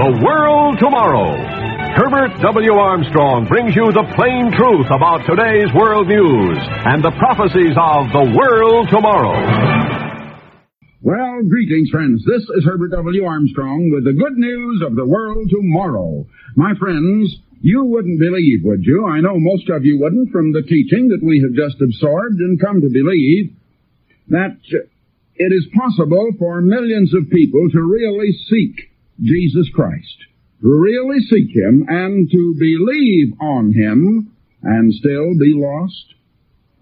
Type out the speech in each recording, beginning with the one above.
The World Tomorrow. Herbert W. Armstrong brings you the plain truth about today's world news and the prophecies of the world tomorrow. Well, greetings, friends. This is Herbert W. Armstrong with the good news of the world tomorrow. My friends, you wouldn't believe, would you? I know most of you wouldn't from the teaching that we have just absorbed and come to believe that it is possible for millions of people to really seek Jesus Christ, to really seek Him and to believe on Him and still be lost.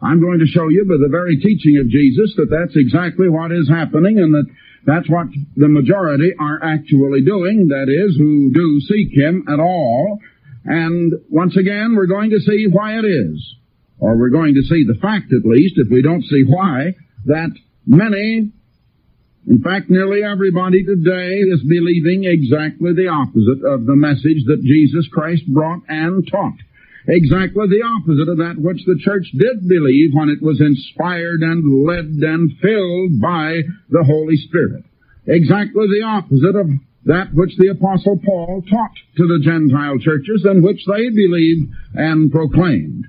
I'm going to show you by the very teaching of Jesus that that's exactly what is happening and that that's what the majority are actually doing, that is, who do seek Him at all. And once again, we're going to see why it is. Or we're going to see the fact at least, if we don't see why, that many in fact, nearly everybody today is believing exactly the opposite of the message that Jesus Christ brought and taught. Exactly the opposite of that which the church did believe when it was inspired and led and filled by the Holy Spirit. Exactly the opposite of that which the Apostle Paul taught to the Gentile churches and which they believed and proclaimed.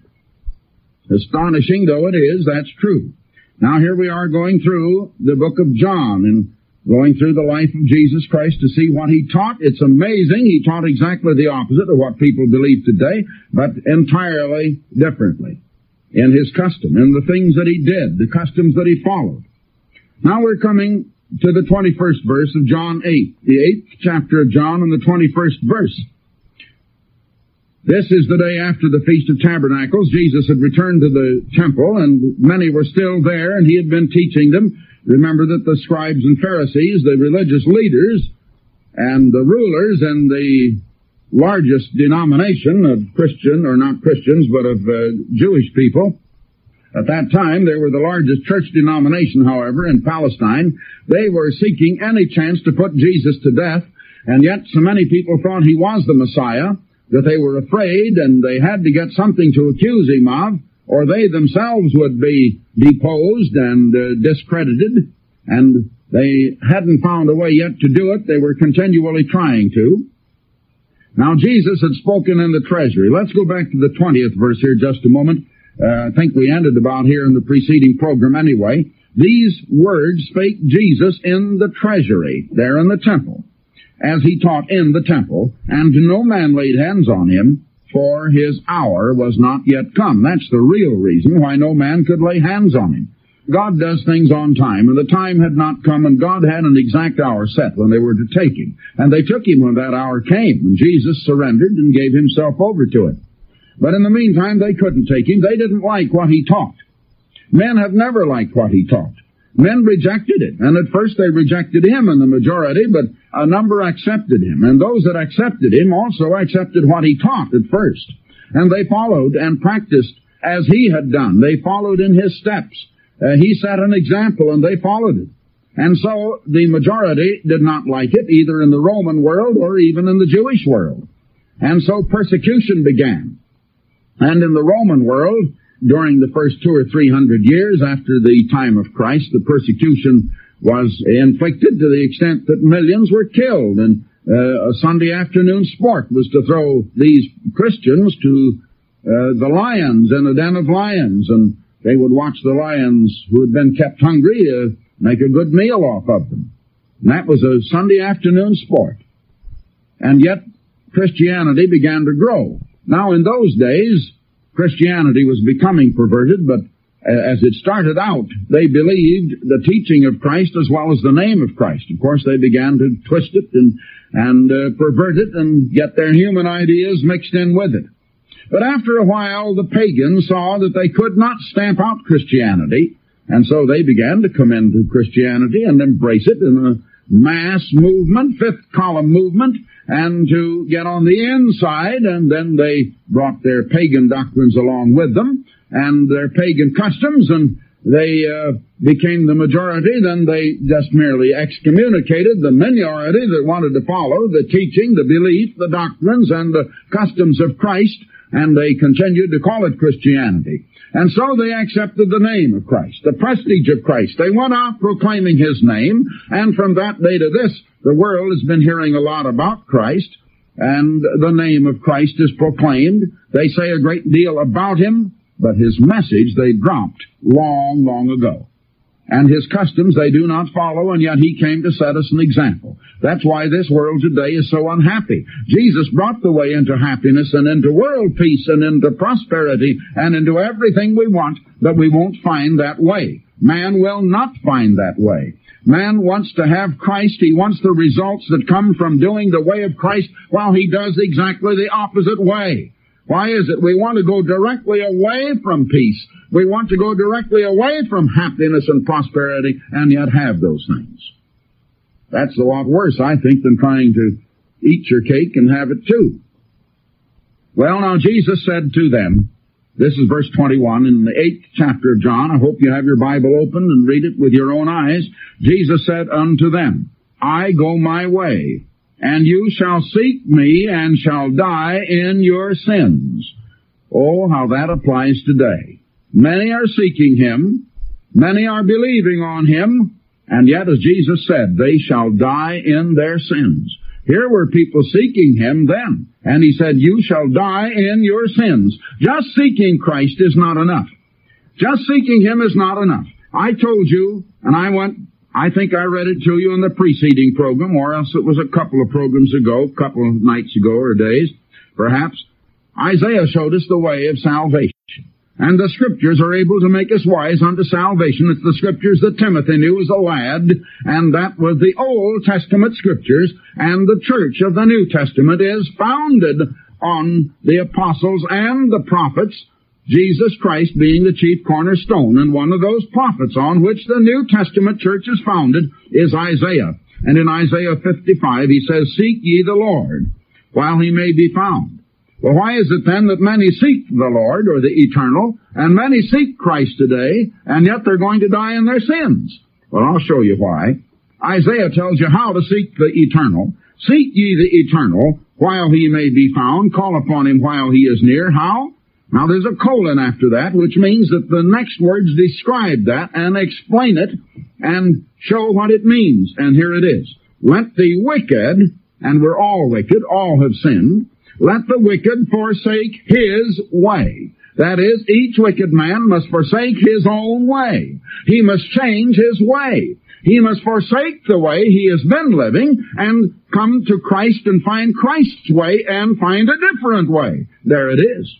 Astonishing though it is, that's true. Now here we are going through the book of John and going through the life of Jesus Christ to see what he taught. It's amazing. He taught exactly the opposite of what people believe today, but entirely differently in his custom, in the things that he did, the customs that he followed. Now we're coming to the 21st verse of John 8, the 8th chapter of John and the 21st verse. This is the day after the Feast of Tabernacles. Jesus had returned to the temple and many were still there and he had been teaching them. Remember that the scribes and Pharisees, the religious leaders and the rulers and the largest denomination of Christian, or not Christians, but of uh, Jewish people, at that time, they were the largest church denomination, however, in Palestine. They were seeking any chance to put Jesus to death, and yet so many people thought he was the Messiah that they were afraid and they had to get something to accuse him of, or they themselves would be deposed and uh, discredited, and they hadn't found a way yet to do it. They were continually trying to. Now Jesus had spoken in the treasury. Let's go back to the 20th verse here just a moment. Uh, I think we ended about here in the preceding program anyway. These words spake Jesus in the treasury, there in the temple as he taught in the temple, and no man laid hands on him, for his hour was not yet come. That's the real reason why no man could lay hands on him. God does things on time, and the time had not come, and God had an exact hour set when they were to take him. And they took him when that hour came, and Jesus surrendered and gave himself over to it. But in the meantime, they couldn't take him. They didn't like what he taught. Men have never liked what he taught. Men rejected it, and at first they rejected him in the majority, but a number accepted him, and those that accepted him also accepted what he taught at first. And they followed and practiced as he had done. They followed in his steps. Uh, he set an example and they followed it. And so the majority did not like it, either in the Roman world or even in the Jewish world. And so persecution began. And in the Roman world, during the first two or three hundred years after the time of Christ, the persecution was inflicted to the extent that millions were killed and uh, a Sunday afternoon sport was to throw these Christians to uh, the lions in a den of lions and they would watch the lions who had been kept hungry uh, make a good meal off of them. And that was a Sunday afternoon sport. And yet Christianity began to grow. Now in those days, Christianity was becoming perverted, but as it started out, they believed the teaching of Christ as well as the name of Christ. Of course, they began to twist it and, and uh, pervert it and get their human ideas mixed in with it. But after a while, the pagans saw that they could not stamp out Christianity, and so they began to come into Christianity and embrace it in a mass movement, fifth column movement, and to get on the inside, and then they brought their pagan doctrines along with them, and their pagan customs, and they uh, became the majority, then they just merely excommunicated the minority that wanted to follow the teaching, the belief, the doctrines, and the customs of Christ and they continued to call it Christianity. And so they accepted the name of Christ, the prestige of Christ. They went out proclaiming His name, and from that day to this, the world has been hearing a lot about Christ, and the name of Christ is proclaimed. They say a great deal about Him, but His message they dropped long, long ago and his customs they do not follow, and yet he came to set us an example. That's why this world today is so unhappy. Jesus brought the way into happiness and into world peace and into prosperity and into everything we want, but we won't find that way. Man will not find that way. Man wants to have Christ. He wants the results that come from doing the way of Christ while he does exactly the opposite way. Why is it we want to go directly away from peace? We want to go directly away from happiness and prosperity and yet have those things. That's a lot worse, I think, than trying to eat your cake and have it too. Well, now Jesus said to them, this is verse 21 in the eighth chapter of John. I hope you have your Bible open and read it with your own eyes. Jesus said unto them, I go my way and you shall seek me and shall die in your sins. Oh, how that applies today. Many are seeking him, many are believing on him, and yet, as Jesus said, they shall die in their sins. Here were people seeking him then, and he said, you shall die in your sins. Just seeking Christ is not enough. Just seeking him is not enough. I told you, and I went I think I read it to you in the preceding program, or else it was a couple of programs ago, a couple of nights ago or days, perhaps. Isaiah showed us the way of salvation. And the scriptures are able to make us wise unto salvation. It's the scriptures that Timothy knew as a lad, and that was the Old Testament scriptures, and the church of the New Testament is founded on the apostles and the prophets Jesus Christ being the chief cornerstone, and one of those prophets on which the New Testament church is founded is Isaiah. And in Isaiah 55 he says, Seek ye the Lord while he may be found. Well, why is it then that many seek the Lord or the eternal, and many seek Christ today, and yet they're going to die in their sins? Well, I'll show you why. Isaiah tells you how to seek the eternal. Seek ye the eternal while he may be found. Call upon him while he is near. How? Now there's a colon after that, which means that the next words describe that and explain it and show what it means. And here it is. Let the wicked, and we're all wicked, all have sinned, let the wicked forsake his way. That is, each wicked man must forsake his own way. He must change his way. He must forsake the way he has been living and come to Christ and find Christ's way and find a different way. There it is.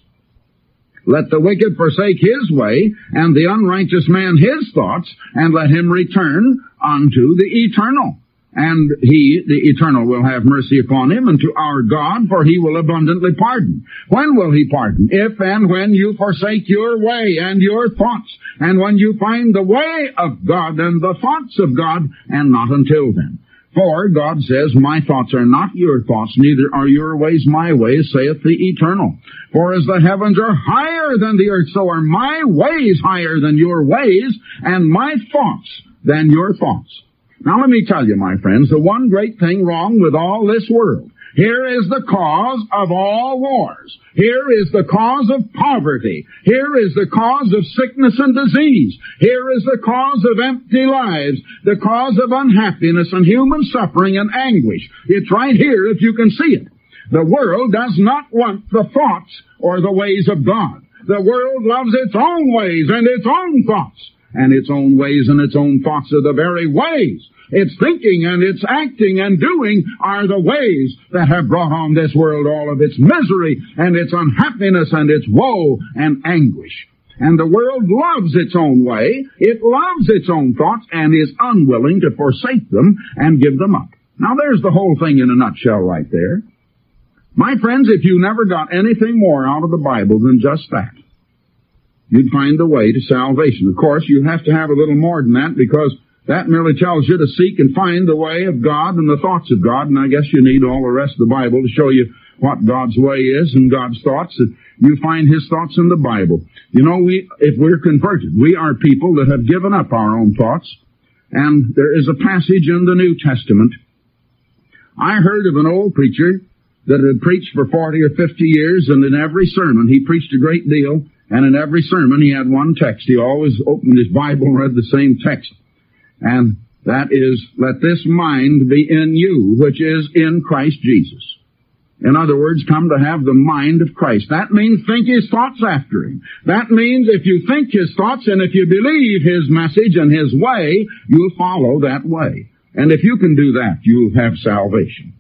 Let the wicked forsake his way, and the unrighteous man his thoughts, and let him return unto the eternal. And he, the eternal, will have mercy upon him and to our God, for he will abundantly pardon. When will he pardon? If and when you forsake your way and your thoughts, and when you find the way of God and the thoughts of God, and not until then. For God says, My thoughts are not your thoughts, neither are your ways my ways, saith the eternal. For as the heavens are higher than the earth, so are my ways higher than your ways, and my thoughts than your thoughts. Now let me tell you, my friends, the one great thing wrong with all this world here is the cause of all wars. Here is the cause of poverty. Here is the cause of sickness and disease. Here is the cause of empty lives, the cause of unhappiness and human suffering and anguish. It's right here if you can see it. The world does not want the thoughts or the ways of God. The world loves its own ways and its own thoughts. And its own ways and its own thoughts are the very ways its thinking and its acting and doing are the ways that have brought on this world all of its misery and its unhappiness and its woe and anguish. And the world loves its own way, it loves its own thoughts, and is unwilling to forsake them and give them up. Now there's the whole thing in a nutshell right there. My friends, if you never got anything more out of the Bible than just that, you'd find the way to salvation. Of course, you have to have a little more than that because that merely tells you to seek and find the way of God and the thoughts of God, and I guess you need all the rest of the Bible to show you what God's way is and God's thoughts. You find His thoughts in the Bible. You know, we, if we're converted, we are people that have given up our own thoughts, and there is a passage in the New Testament. I heard of an old preacher that had preached for 40 or 50 years, and in every sermon he preached a great deal, and in every sermon he had one text. He always opened his Bible and read the same text. And that is, let this mind be in you, which is in Christ Jesus. In other words, come to have the mind of Christ. That means think his thoughts after him. That means if you think his thoughts and if you believe his message and his way, you'll follow that way. And if you can do that, you'll have salvation.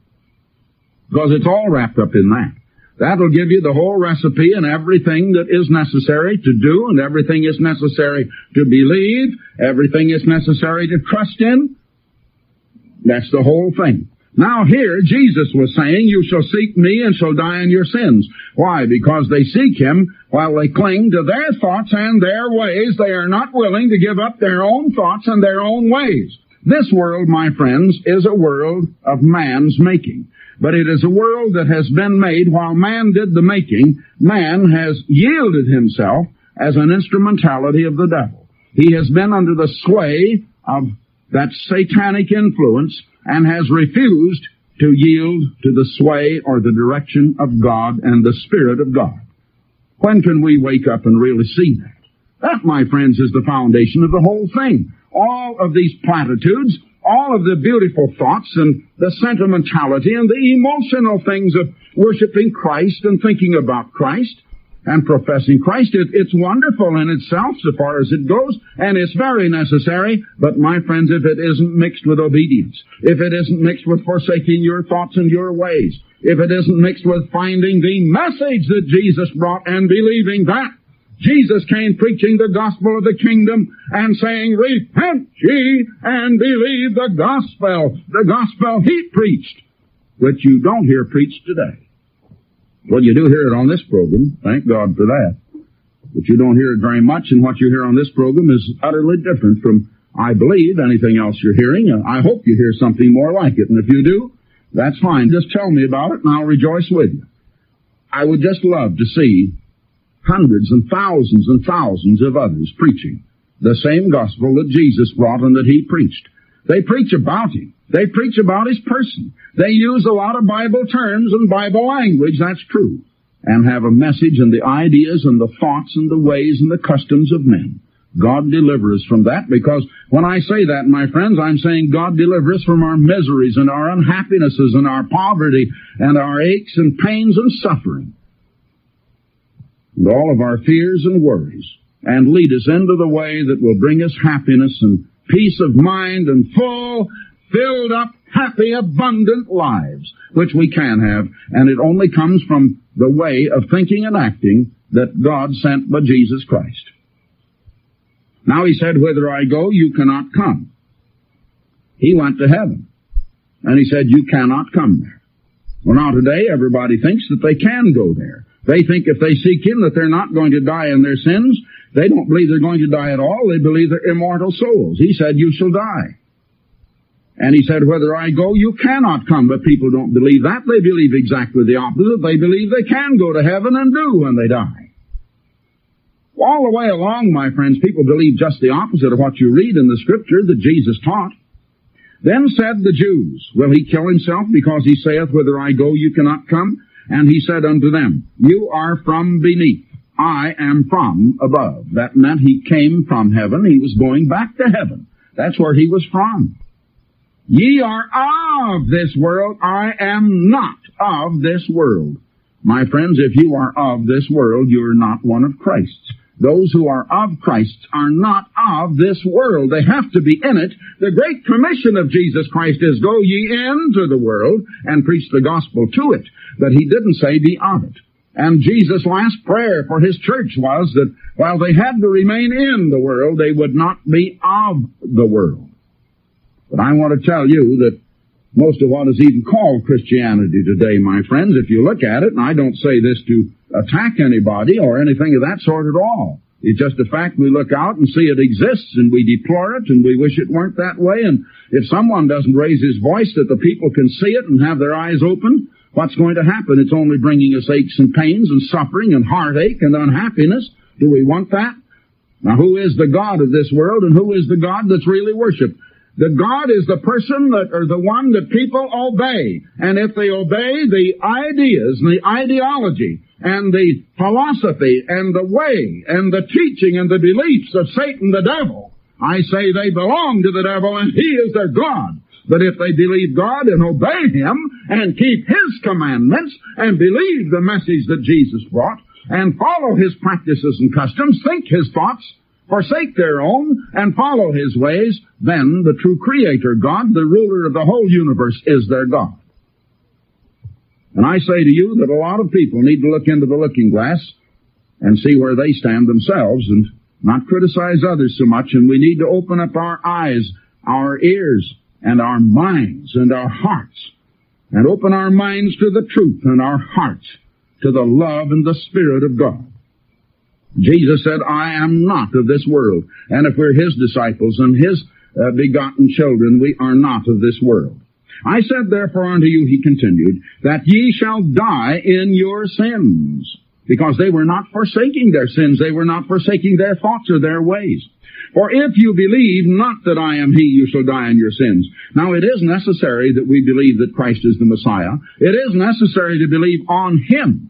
Because it's all wrapped up in that. That'll give you the whole recipe and everything that is necessary to do and everything is necessary to believe, everything is necessary to trust in. That's the whole thing. Now here, Jesus was saying, you shall seek me and shall die in your sins. Why? Because they seek him while they cling to their thoughts and their ways. They are not willing to give up their own thoughts and their own ways. This world, my friends, is a world of man's making. But it is a world that has been made while man did the making. Man has yielded himself as an instrumentality of the devil. He has been under the sway of that satanic influence and has refused to yield to the sway or the direction of God and the Spirit of God. When can we wake up and really see that? That, my friends, is the foundation of the whole thing. All of these platitudes, all of the beautiful thoughts and the sentimentality and the emotional things of worshiping Christ and thinking about Christ, and professing Christ. It, it's wonderful in itself so far as it goes, and it's very necessary, but my friends, if it isn't mixed with obedience, if it isn't mixed with forsaking your thoughts and your ways, if it isn't mixed with finding the message that Jesus brought and believing that, Jesus came preaching the gospel of the kingdom and saying, Repent ye and believe the gospel, the gospel he preached, which you don't hear preached today. Well, you do hear it on this program. Thank God for that. But you don't hear it very much, and what you hear on this program is utterly different from, I believe, anything else you're hearing. Uh, I hope you hear something more like it, and if you do, that's fine. Just tell me about it, and I'll rejoice with you. I would just love to see hundreds and thousands and thousands of others preaching the same gospel that Jesus brought and that he preached. They preach about him. They preach about his person. They use a lot of Bible terms and Bible language, that's true, and have a message and the ideas and the thoughts and the ways and the customs of men. God deliver us from that because when I say that, my friends, I'm saying God deliver us from our miseries and our unhappinesses and our poverty and our aches and pains and suffering and all of our fears and worries and lead us into the way that will bring us happiness and peace of mind and full filled up, happy, abundant lives, which we can have, and it only comes from the way of thinking and acting that God sent by Jesus Christ. Now he said, whither I go, you cannot come. He went to heaven. And he said, you cannot come there. Well now today everybody thinks that they can go there. They think if they seek Him that they're not going to die in their sins. They don't believe they're going to die at all. They believe they're immortal souls. He said, you shall die. And he said, whether I go, you cannot come. But people don't believe that. They believe exactly the opposite. They believe they can go to heaven and do when they die. All the way along, my friends, people believe just the opposite of what you read in the scripture that Jesus taught. Then said the Jews, Will he kill himself because he saith, Whither I go, you cannot come? And he said unto them, You are from beneath. I am from above. That meant he came from heaven. He was going back to heaven. That's where he was from. Ye are of this world. I am not of this world. My friends, if you are of this world, you are not one of Christ's. Those who are of Christ are not of this world. They have to be in it. The great commission of Jesus Christ is go ye into the world and preach the gospel to it. But he didn't say be of it. And Jesus' last prayer for his church was that while they had to remain in the world, they would not be of the world. But I want to tell you that most of what is even called Christianity today, my friends, if you look at it, and I don't say this to attack anybody or anything of that sort at all. It's just a fact we look out and see it exists and we deplore it and we wish it weren't that way. And if someone doesn't raise his voice that the people can see it and have their eyes open, what's going to happen? It's only bringing us aches and pains and suffering and heartache and unhappiness. Do we want that? Now who is the God of this world and who is the God that's really worshiped? That God is the person that, or the one that people obey. And if they obey the ideas and the ideology and the philosophy and the way and the teaching and the beliefs of Satan the devil, I say they belong to the devil and he is their God. But if they believe God and obey Him and keep His commandments and believe the message that Jesus brought and follow His practices and customs, think His thoughts, forsake their own, and follow His ways, then the true Creator God, the ruler of the whole universe, is their God. And I say to you that a lot of people need to look into the looking glass and see where they stand themselves and not criticize others so much, and we need to open up our eyes, our ears, and our minds and our hearts and open our minds to the truth and our hearts to the love and the Spirit of God. Jesus said, I am not of this world. And if we're His disciples and His uh, begotten children, we are not of this world. I said therefore unto you, he continued, that ye shall die in your sins. Because they were not forsaking their sins, they were not forsaking their thoughts or their ways. For if you believe not that I am He, you shall die in your sins. Now it is necessary that we believe that Christ is the Messiah. It is necessary to believe on Him.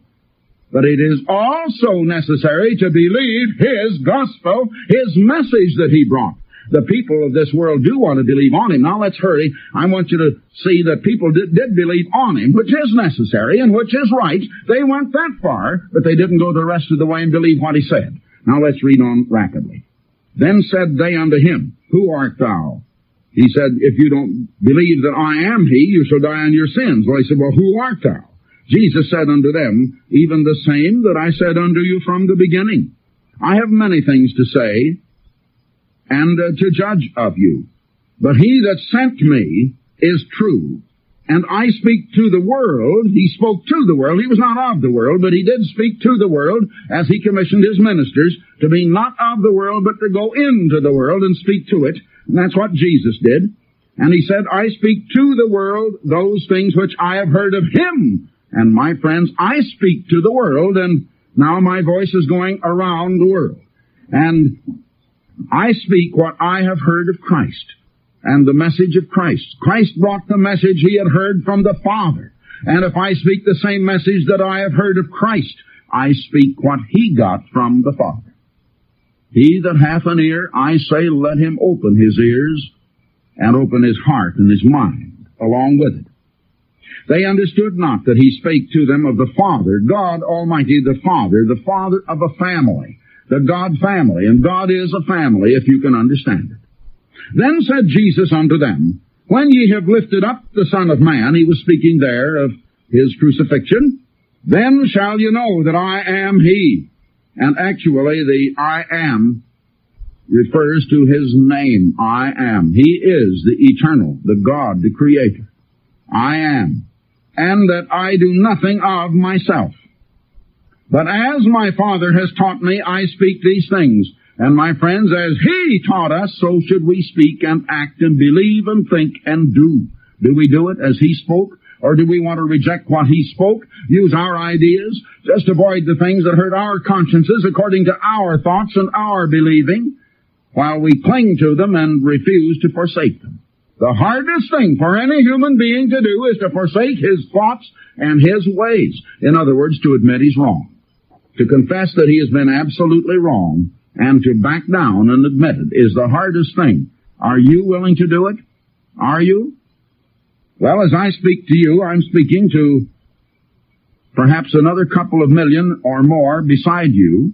But it is also necessary to believe His gospel, His message that He brought. The people of this world do want to believe on Him. Now let's hurry. I want you to see that people did, did believe on Him, which is necessary and which is right. They went that far, but they didn't go the rest of the way and believe what He said. Now let's read on rapidly. Then said they unto him, Who art thou? He said, If you don't believe that I am he, you shall die in your sins. Well, he said, Well, who art thou? Jesus said unto them, Even the same that I said unto you from the beginning. I have many things to say, and uh, to judge of you. But he that sent me is true, and I speak to the world. He spoke to the world. He was not of the world, but he did speak to the world as he commissioned his ministers to be not of the world, but to go into the world and speak to it. And that's what Jesus did. And he said, I speak to the world those things which I have heard of him. And my friends, I speak to the world, and now my voice is going around the world. And I speak what I have heard of Christ and the message of Christ. Christ brought the message he had heard from the Father. And if I speak the same message that I have heard of Christ, I speak what he got from the Father. He that hath an ear, I say, let him open his ears and open his heart and his mind along with it. They understood not that he spake to them of the Father, God Almighty, the Father, the Father of a family, the God family, and God is a family if you can understand it. Then said Jesus unto them, When ye have lifted up the Son of Man, he was speaking there of his crucifixion, then shall you know that I am he. And actually the I am refers to his name. I am. He is the eternal, the God, the creator. I am. And that I do nothing of myself. But as my Father has taught me, I speak these things. And my friends, as He taught us, so should we speak and act and believe and think and do. Do we do it as He spoke? Or do we want to reject what He spoke, use our ideas, just avoid the things that hurt our consciences according to our thoughts and our believing, while we cling to them and refuse to forsake them? The hardest thing for any human being to do is to forsake his thoughts and his ways. In other words, to admit he's wrong. To confess that he has been absolutely wrong and to back down and admit it is the hardest thing. Are you willing to do it? Are you? Well, as I speak to you, I'm speaking to perhaps another couple of million or more beside you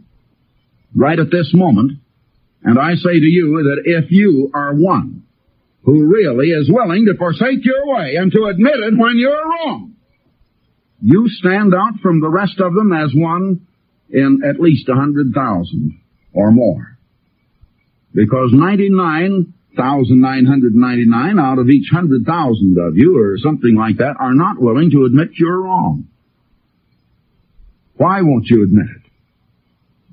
right at this moment. And I say to you that if you are one who really is willing to forsake your way and to admit it when you're wrong, you stand out from the rest of them as one in at least a hundred thousand or more. Because 99,999 out of each 100,000 of you, or something like that, are not willing to admit you're wrong. Why won't you admit it?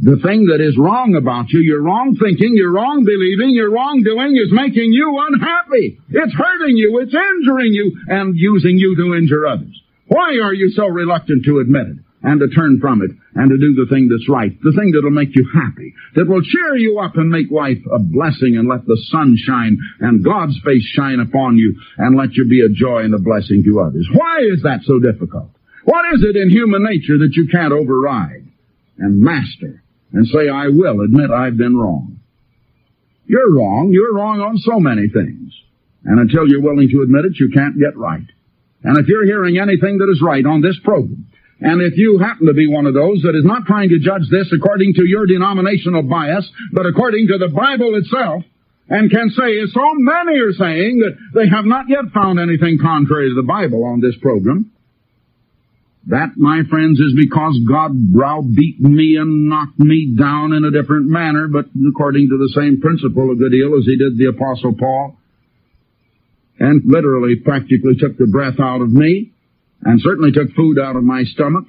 The thing that is wrong about you, your wrong thinking, your wrong believing, your wrong doing is making you unhappy. It's hurting you, it's injuring you, and using you to injure others. Why are you so reluctant to admit it? and to turn from it and to do the thing that's right, the thing that'll make you happy, that will cheer you up and make life a blessing and let the sun shine and God's face shine upon you and let you be a joy and a blessing to others. Why is that so difficult? What is it in human nature that you can't override and master and say, I will admit I've been wrong? You're wrong. You're wrong on so many things. And until you're willing to admit it, you can't get right. And if you're hearing anything that is right on this program, and if you happen to be one of those that is not trying to judge this according to your denominational bias, but according to the Bible itself, and can say, as so many are saying, that they have not yet found anything contrary to the Bible on this program, that, my friends, is because God browbeat me and knocked me down in a different manner, but according to the same principle a good deal as he did the Apostle Paul, and literally practically took the breath out of me, and certainly took food out of my stomach,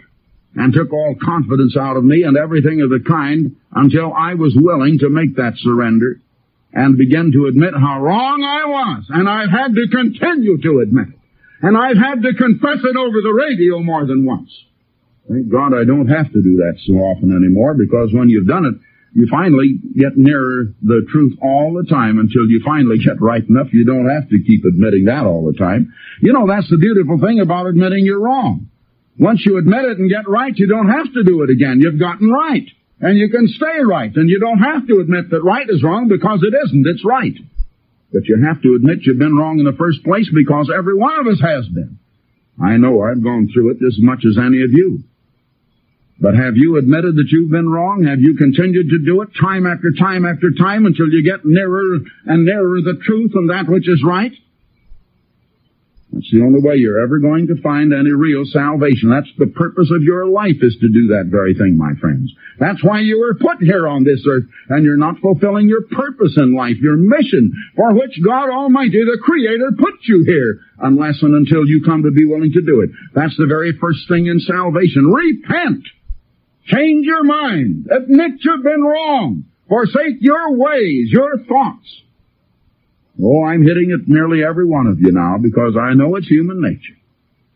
and took all confidence out of me and everything of the kind until I was willing to make that surrender and begin to admit how wrong I was, and I've had to continue to admit it. And I've had to confess it over the radio more than once. Thank God I don't have to do that so often anymore because when you've done it, you finally get nearer the truth all the time until you finally get right enough you don't have to keep admitting that all the time. You know, that's the beautiful thing about admitting you're wrong. Once you admit it and get right, you don't have to do it again. You've gotten right. And you can stay right. And you don't have to admit that right is wrong because it isn't. It's right. But you have to admit you've been wrong in the first place because every one of us has been. I know I've gone through it as much as any of you. But have you admitted that you've been wrong? Have you continued to do it time after time after time until you get nearer and nearer the truth and that which is right? That's the only way you're ever going to find any real salvation. That's the purpose of your life is to do that very thing, my friends. That's why you were put here on this earth, and you're not fulfilling your purpose in life, your mission, for which God Almighty, the Creator, put you here, unless and until you come to be willing to do it. That's the very first thing in salvation. Repent! Change your mind. Admit you've been wrong. Forsake your ways, your thoughts. Oh, I'm hitting it nearly every one of you now because I know it's human nature.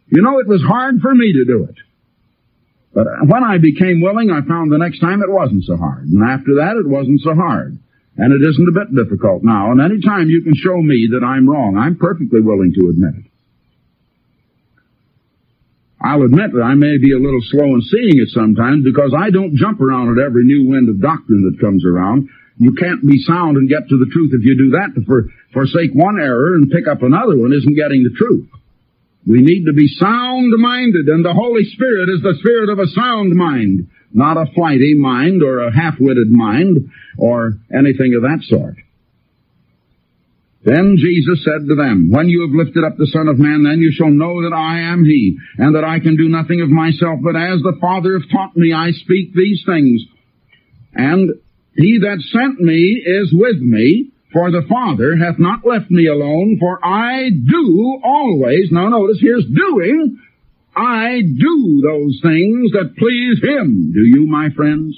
You know, it was hard for me to do it. But when I became willing, I found the next time it wasn't so hard. And after that, it wasn't so hard. And it isn't a bit difficult now. And any time you can show me that I'm wrong, I'm perfectly willing to admit it. I'll admit that I may be a little slow in seeing it sometimes because I don't jump around at every new wind of doctrine that comes around. You can't be sound and get to the truth if you do that. To for, forsake one error and pick up another one isn't getting the truth. We need to be sound-minded, and the Holy Spirit is the spirit of a sound mind, not a flighty mind or a half-witted mind or anything of that sort. Then Jesus said to them, When you have lifted up the Son of Man, then you shall know that I am He, and that I can do nothing of myself, but as the Father hath taught me, I speak these things. And he that sent me is with me, for the Father hath not left me alone, for I do always, now notice, here's doing, I do those things that please Him. Do you, my friends?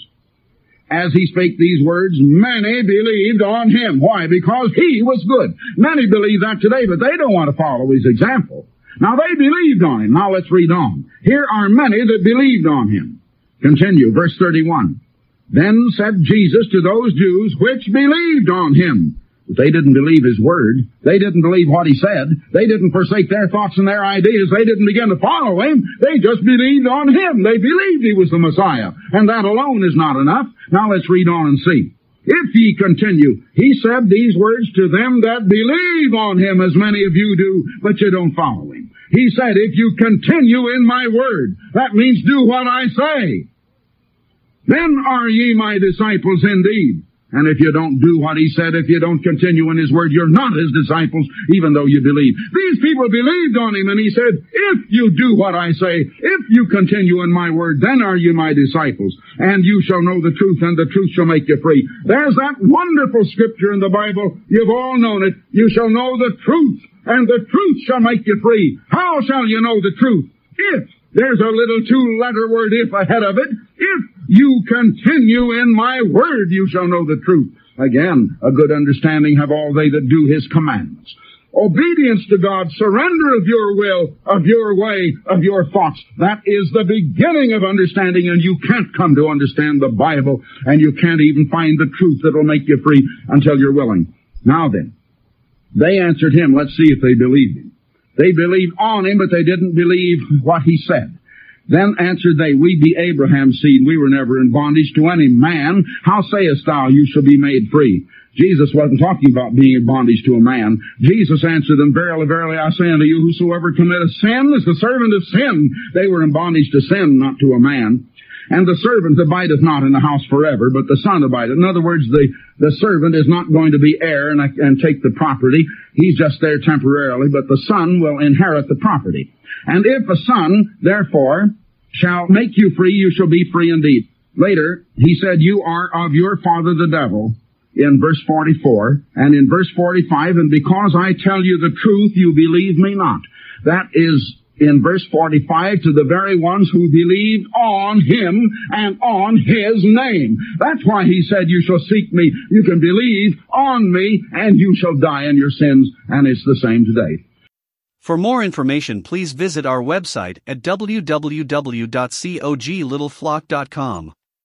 As he spake these words, many believed on him. Why? Because he was good. Many believe that today, but they don't want to follow his example. Now they believed on him. Now let's read on. Here are many that believed on him. Continue, verse 31. Then said Jesus to those Jews which believed on him. But they didn't believe his word. They didn't believe what he said. They didn't forsake their thoughts and their ideas. They didn't begin to follow him. They just believed on him. They believed he was the Messiah. And that alone is not enough. Now let's read on and see. If ye continue, he said these words to them that believe on him as many of you do, but you don't follow him. He said, if you continue in my word, that means do what I say. Then are ye my disciples indeed. And if you don't do what he said, if you don't continue in his word, you're not his disciples, even though you believe. These people believed on him, and he said, if you do what I say, if you continue in my word, then are you my disciples, and you shall know the truth, and the truth shall make you free. There's that wonderful scripture in the Bible. You've all known it. You shall know the truth, and the truth shall make you free. How shall you know the truth? If there's a little two-letter word if ahead of it. If you continue in my word, you shall know the truth. Again, a good understanding have all they that do his commandments. obedience to God, surrender of your will, of your way, of your thoughts. That is the beginning of understanding, and you can't come to understand the Bible, and you can't even find the truth that will make you free until you're willing. Now then, they answered him, let's see if they believed him. They believed on him, but they didn't believe what he said. Then answered they, We be Abraham's seed, we were never in bondage to any man. How sayest thou, you shall be made free? Jesus wasn't talking about being in bondage to a man. Jesus answered them, Verily, verily, I say unto you, whosoever committeth sin is the servant of sin. They were in bondage to sin, not to a man. And the servant abideth not in the house forever, but the son abideth. In other words, the, the servant is not going to be heir and, and take the property. He's just there temporarily, but the son will inherit the property. And if a son, therefore, shall make you free, you shall be free indeed. Later, he said, you are of your father the devil, in verse 44, and in verse 45, and because I tell you the truth, you believe me not. That is in verse 45 to the very ones who believed on him and on his name. That's why he said, you shall seek me, you can believe on me, and you shall die in your sins, and it's the same today. For more information, please visit our website at www.coglittleflock.com.